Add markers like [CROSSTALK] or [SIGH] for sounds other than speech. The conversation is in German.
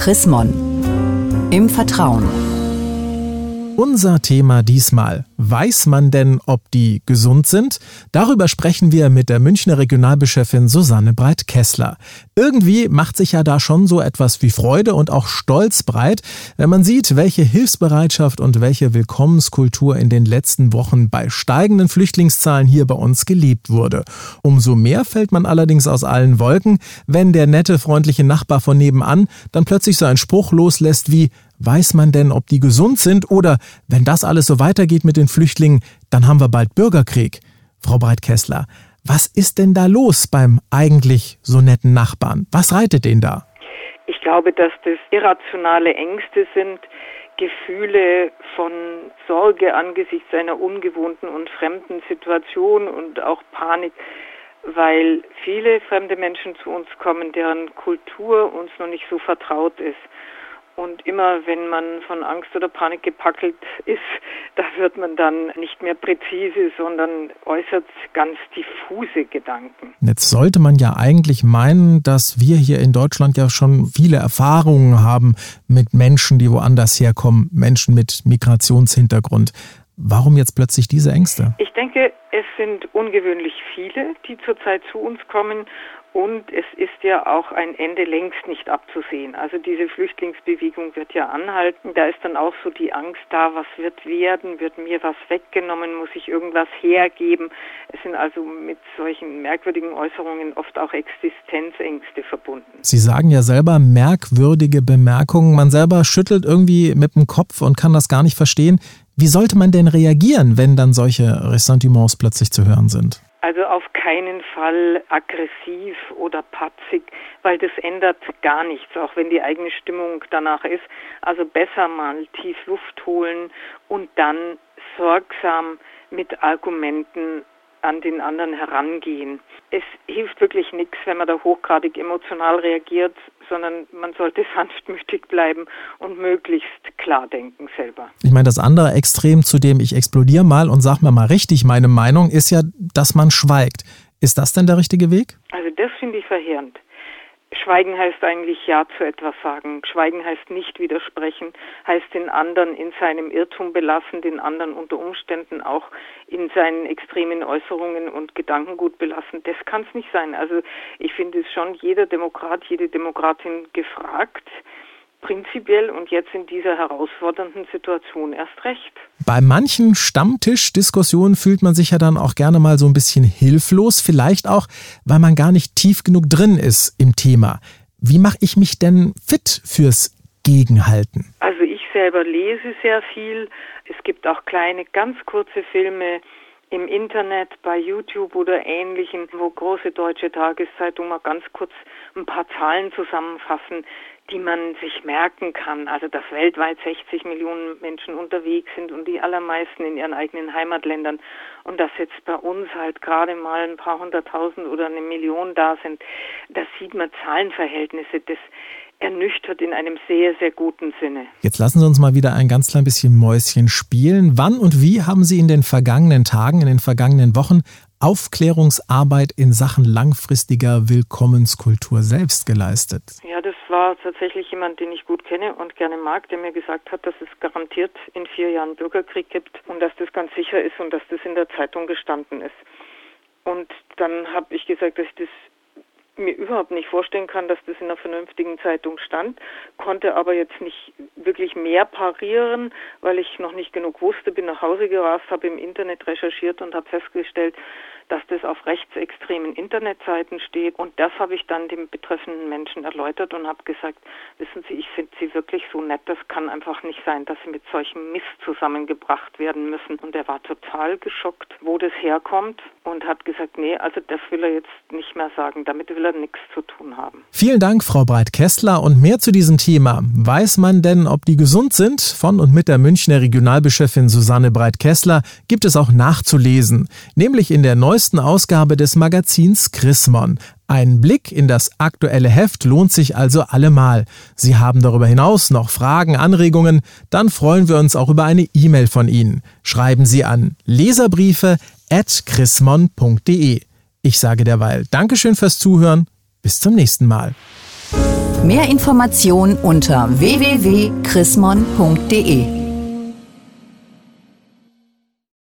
Chris Mon. Im Vertrauen. Unser Thema diesmal. Weiß man denn, ob die gesund sind? Darüber sprechen wir mit der Münchner Regionalbeschefin Susanne Breit-Kessler. Irgendwie macht sich ja da schon so etwas wie Freude und auch Stolz breit, wenn man sieht, welche Hilfsbereitschaft und welche Willkommenskultur in den letzten Wochen bei steigenden Flüchtlingszahlen hier bei uns gelebt wurde. Umso mehr fällt man allerdings aus allen Wolken, wenn der nette, freundliche Nachbar von nebenan dann plötzlich so einen Spruch loslässt wie Weiß man denn, ob die gesund sind oder, wenn das alles so weitergeht mit den Flüchtlingen, dann haben wir bald Bürgerkrieg? Frau Breit-Kessler, was ist denn da los beim eigentlich so netten Nachbarn? Was reitet den da? Ich glaube, dass das irrationale Ängste sind, Gefühle von Sorge angesichts einer ungewohnten und fremden Situation und auch Panik, weil viele fremde Menschen zu uns kommen, deren Kultur uns noch nicht so vertraut ist. Und immer wenn man von Angst oder Panik gepackelt ist, da wird man dann nicht mehr präzise, sondern äußert ganz diffuse Gedanken. Jetzt sollte man ja eigentlich meinen, dass wir hier in Deutschland ja schon viele Erfahrungen haben mit Menschen, die woanders herkommen, Menschen mit Migrationshintergrund. Warum jetzt plötzlich diese Ängste? Ich denke, es sind ungewöhnlich viele, die zurzeit zu uns kommen und es ist ja auch ein Ende längst nicht abzusehen. Also diese Flüchtlingsbewegung wird ja anhalten. Da ist dann auch so die Angst da, was wird werden? Wird mir was weggenommen? Muss ich irgendwas hergeben? Es sind also mit solchen merkwürdigen Äußerungen oft auch Existenzängste verbunden. Sie sagen ja selber merkwürdige Bemerkungen. Man selber schüttelt irgendwie mit dem Kopf und kann das gar nicht verstehen. Wie sollte man denn reagieren, wenn dann solche Ressentiments plötzlich zu hören sind? Also auf keinen Fall aggressiv oder patzig, weil das ändert gar nichts, auch wenn die eigene Stimmung danach ist. Also besser mal tief Luft holen und dann sorgsam mit Argumenten an den anderen herangehen. Es hilft wirklich nichts, wenn man da hochgradig emotional reagiert, sondern man sollte [LAUGHS] sanftmütig bleiben und möglichst klar denken selber. Ich meine, das andere Extrem, zu dem ich explodiere mal und sag mir mal richtig meine Meinung, ist ja, dass man schweigt. Ist das denn der richtige Weg? Also das finde ich verheerend. Schweigen heißt eigentlich Ja zu etwas sagen. Schweigen heißt nicht widersprechen, heißt den anderen in seinem Irrtum belassen, den anderen unter Umständen auch in seinen extremen Äußerungen und Gedankengut belassen. Das kann es nicht sein. Also ich finde es schon jeder Demokrat, jede Demokratin gefragt, prinzipiell und jetzt in dieser herausfordernden Situation erst recht. Bei manchen Stammtischdiskussionen fühlt man sich ja dann auch gerne mal so ein bisschen hilflos, vielleicht auch, weil man gar nicht tief genug drin ist im Thema. Wie mache ich mich denn fit fürs Gegenhalten? Also ich selber lese sehr viel. Es gibt auch kleine, ganz kurze Filme, im Internet, bei YouTube oder ähnlichen, wo große deutsche Tageszeitungen mal ganz kurz ein paar Zahlen zusammenfassen, die man sich merken kann. Also dass weltweit 60 Millionen Menschen unterwegs sind und die allermeisten in ihren eigenen Heimatländern und dass jetzt bei uns halt gerade mal ein paar hunderttausend oder eine Million da sind, da sieht man Zahlenverhältnisse. Das ernüchtert in einem sehr, sehr guten Sinne. Jetzt lassen Sie uns mal wieder ein ganz klein bisschen Mäuschen spielen. Wann und wie haben Sie in den vergangenen Tagen, in den vergangenen Wochen Aufklärungsarbeit in Sachen langfristiger Willkommenskultur selbst geleistet? Ja, das war tatsächlich jemand, den ich gut kenne und gerne mag, der mir gesagt hat, dass es garantiert in vier Jahren Bürgerkrieg gibt und dass das ganz sicher ist und dass das in der Zeitung gestanden ist. Und dann habe ich gesagt, dass ich das mir überhaupt nicht vorstellen kann, dass das in einer vernünftigen Zeitung stand, konnte aber jetzt nicht wirklich mehr parieren, weil ich noch nicht genug wusste, bin nach Hause gerast, habe im Internet recherchiert und habe festgestellt, dass das auf rechtsextremen Internetseiten steht. Und das habe ich dann dem betreffenden Menschen erläutert und habe gesagt, wissen Sie, ich finde Sie wirklich so nett, das kann einfach nicht sein, dass Sie mit solchem Mist zusammengebracht werden müssen. Und er war total geschockt, wo das herkommt und hat gesagt, nee, also das will er jetzt nicht mehr sagen, damit will er nichts zu tun haben. Vielen Dank, Frau Breit-Kessler. Und mehr zu diesem Thema. Weiß man denn, ob die gesund sind? Von und mit der Münchner Regionalbeschefin Susanne Breit-Kessler gibt es auch nachzulesen, nämlich in der neuesten neuesten Ausgabe des Magazins Chrismon. Ein Blick in das aktuelle Heft lohnt sich also allemal. Sie haben darüber hinaus noch Fragen, Anregungen, dann freuen wir uns auch über eine E-Mail von Ihnen. Schreiben Sie an leserbriefe at chrismon.de. Ich sage derweil Dankeschön fürs Zuhören. Bis zum nächsten Mal. Mehr Informationen unter www.chrismon.de.